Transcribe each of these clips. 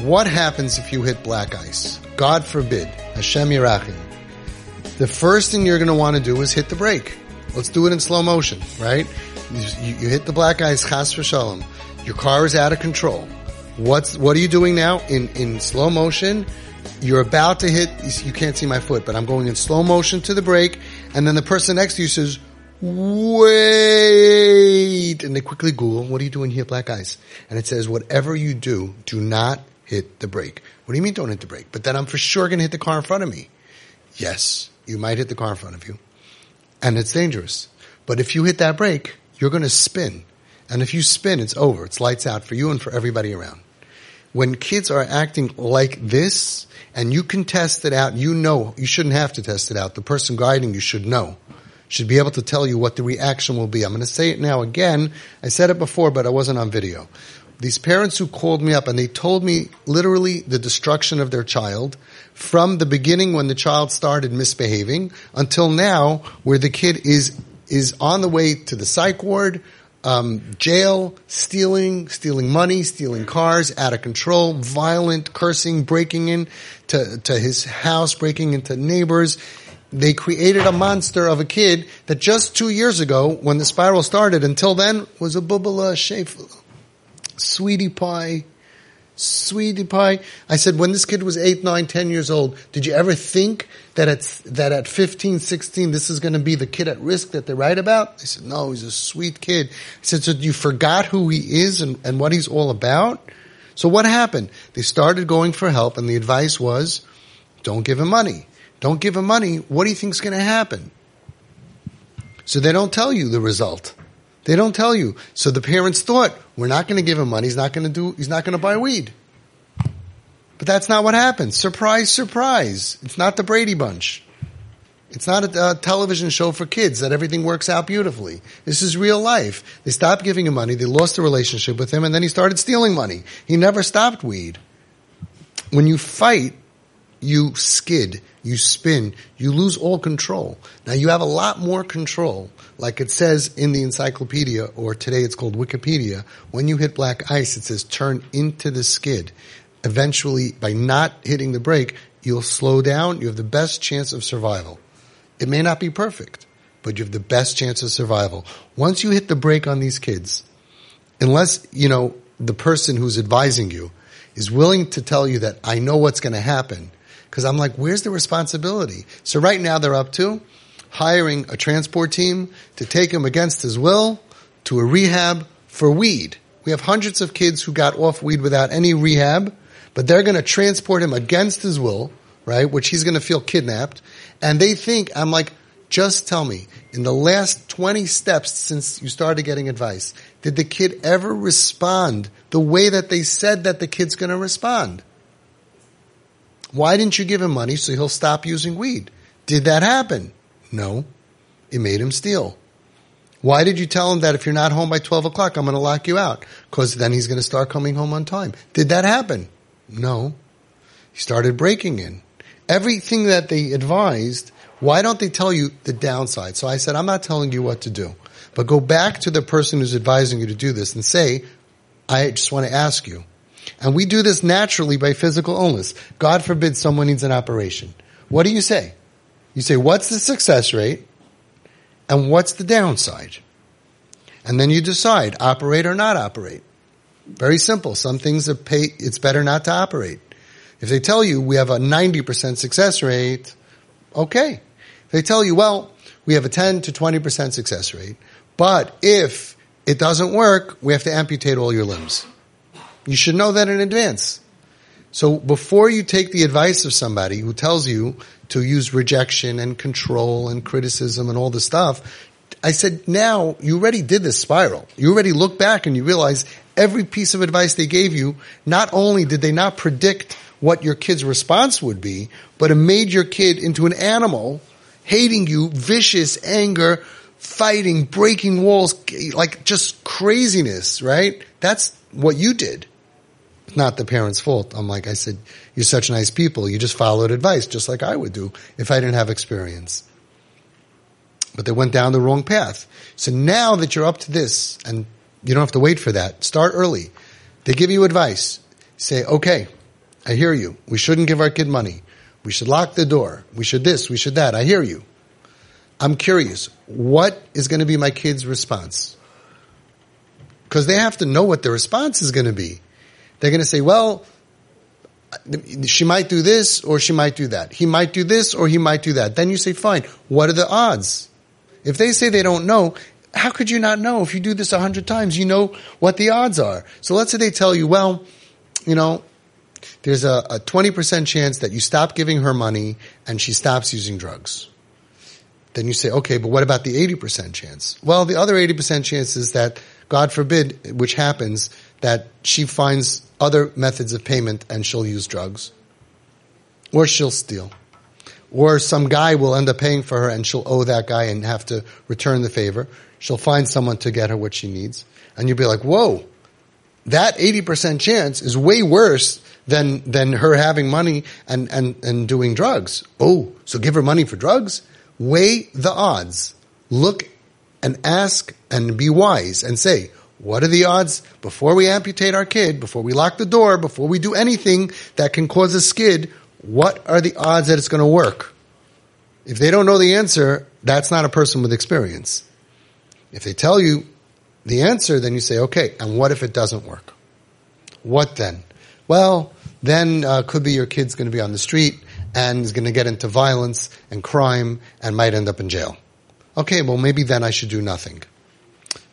What happens if you hit black ice? God forbid. Hashem Yerachim. The first thing you're going to want to do is hit the brake. Let's do it in slow motion, right? You, you, hit the black ice, chas v'shalom. Your car is out of control. What's, what are you doing now? In, in slow motion, you're about to hit, you can't see my foot, but I'm going in slow motion to the brake, and then the person next to you says, wait, and they quickly Google, what are you doing here, black ice? And it says, whatever you do, do not hit the brake. What do you mean don't hit the brake? But then I'm for sure going to hit the car in front of me. Yes, you might hit the car in front of you. And it's dangerous. But if you hit that brake, you're going to spin. And if you spin, it's over. It's lights out for you and for everybody around. When kids are acting like this, and you can test it out, you know, you shouldn't have to test it out. The person guiding you should know. Should be able to tell you what the reaction will be. I'm going to say it now again. I said it before, but I wasn't on video. These parents who called me up and they told me literally the destruction of their child from the beginning when the child started misbehaving until now where the kid is, is on the way to the psych ward, um, jail, stealing, stealing money, stealing cars, out of control, violent, cursing, breaking in to, to his house, breaking into neighbors. They created a monster of a kid that just two years ago, when the spiral started, until then was a bubala shefla, sweetie pie, sweetie pie. I said, when this kid was eight, nine, ten years old, did you ever think that at, that at 15, 16, this is going to be the kid at risk that they write about? They said, no, he's a sweet kid. I said, so you forgot who he is and, and what he's all about? So what happened? They started going for help and the advice was, don't give him money. Don't give him money. What do you think's going to happen? So they don't tell you the result. They don't tell you. So the parents thought, we're not going to give him money. He's not going to do, he's not going to buy weed. But that's not what happened. Surprise, surprise. It's not the Brady Bunch. It's not a, a, television show for kids that everything works out beautifully. This is real life. They stopped giving him money. They lost the relationship with him and then he started stealing money. He never stopped weed. When you fight, you skid, you spin, you lose all control. Now you have a lot more control, like it says in the encyclopedia, or today it's called Wikipedia. When you hit black ice, it says turn into the skid. Eventually, by not hitting the brake, you'll slow down. You have the best chance of survival. It may not be perfect, but you have the best chance of survival. Once you hit the brake on these kids, unless, you know, the person who's advising you is willing to tell you that I know what's going to happen, because I'm like, where's the responsibility? So right now they're up to hiring a transport team to take him against his will to a rehab for weed. We have hundreds of kids who got off weed without any rehab, but they're going to transport him against his will, right? Which he's going to feel kidnapped. And they think, I'm like, just tell me, in the last 20 steps since you started getting advice, did the kid ever respond the way that they said that the kid's going to respond? Why didn't you give him money so he'll stop using weed? Did that happen? No. It made him steal. Why did you tell him that if you're not home by 12 o'clock, I'm going to lock you out? Because then he's going to start coming home on time. Did that happen? No. He started breaking in. Everything that they advised, why don't they tell you the downside? So I said, I'm not telling you what to do, but go back to the person who's advising you to do this and say, I just want to ask you, and we do this naturally by physical illness. God forbid someone needs an operation. What do you say? You say, what's the success rate? And what's the downside? And then you decide, operate or not operate. Very simple. Some things are pay, it's better not to operate. If they tell you we have a 90% success rate, okay. If they tell you, well, we have a 10 to 20% success rate, but if it doesn't work, we have to amputate all your limbs. You should know that in advance. So before you take the advice of somebody who tells you to use rejection and control and criticism and all this stuff, I said, now you already did this spiral. You already look back and you realize every piece of advice they gave you, not only did they not predict what your kid's response would be, but it made your kid into an animal, hating you, vicious, anger, fighting, breaking walls, like just craziness, right? That's what you did not the parents' fault. I'm like, I said, you're such nice people. You just followed advice, just like I would do if I didn't have experience. But they went down the wrong path. So now that you're up to this, and you don't have to wait for that, start early. They give you advice. Say, okay, I hear you. We shouldn't give our kid money. We should lock the door. We should this, we should that. I hear you. I'm curious. What is going to be my kid's response? Because they have to know what the response is going to be. They're going to say, well, she might do this or she might do that. He might do this or he might do that. Then you say, fine, what are the odds? If they say they don't know, how could you not know? If you do this a hundred times, you know what the odds are. So let's say they tell you, well, you know, there's a, a 20% chance that you stop giving her money and she stops using drugs. Then you say, okay, but what about the 80% chance? Well, the other 80% chance is that, God forbid, which happens, that she finds other methods of payment and she'll use drugs. Or she'll steal. Or some guy will end up paying for her and she'll owe that guy and have to return the favor. She'll find someone to get her what she needs. And you'll be like, whoa, that 80% chance is way worse than, than her having money and, and, and doing drugs. Oh, so give her money for drugs? Weigh the odds. Look and ask and be wise and say, what are the odds before we amputate our kid, before we lock the door, before we do anything that can cause a skid? What are the odds that it's going to work? If they don't know the answer, that's not a person with experience. If they tell you the answer, then you say, okay, and what if it doesn't work? What then? Well, then uh, could be your kid's going to be on the street and is going to get into violence and crime and might end up in jail. Okay, well maybe then I should do nothing.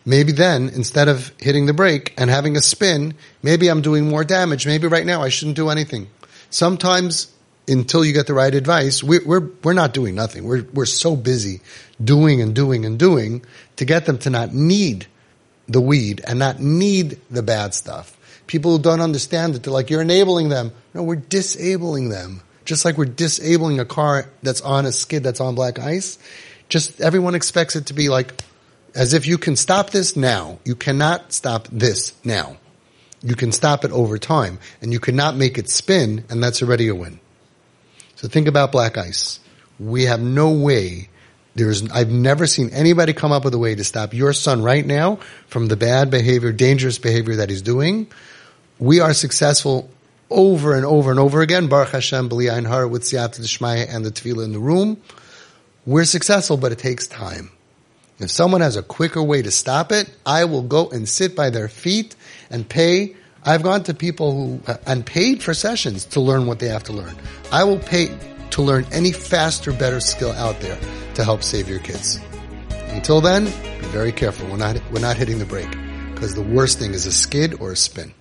Maybe then, instead of hitting the brake and having a spin, maybe I'm doing more damage. Maybe right now I shouldn't do anything. Sometimes, until you get the right advice, we're, we're, we're not doing nothing. We're, we're so busy doing and doing and doing to get them to not need the weed and not need the bad stuff. People who don't understand it, they're like, you're enabling them. No, we're disabling them. Just like we're disabling a car that's on a skid that's on black ice. Just everyone expects it to be like, as if you can stop this now. You cannot stop this now. You can stop it over time and you cannot make it spin and that's already a win. So think about black ice. We have no way there's, I've never seen anybody come up with a way to stop your son right now from the bad behavior, dangerous behavior that he's doing. We are successful over and over and over again. Baruch Hashem, B'li Ein Har, with D'Shmaya and the Tefillah in the room. We're successful, but it takes time. If someone has a quicker way to stop it, I will go and sit by their feet and pay. I've gone to people who, uh, and paid for sessions to learn what they have to learn. I will pay to learn any faster, better skill out there to help save your kids. Until then, be very careful. We're not, we're not hitting the brake because the worst thing is a skid or a spin.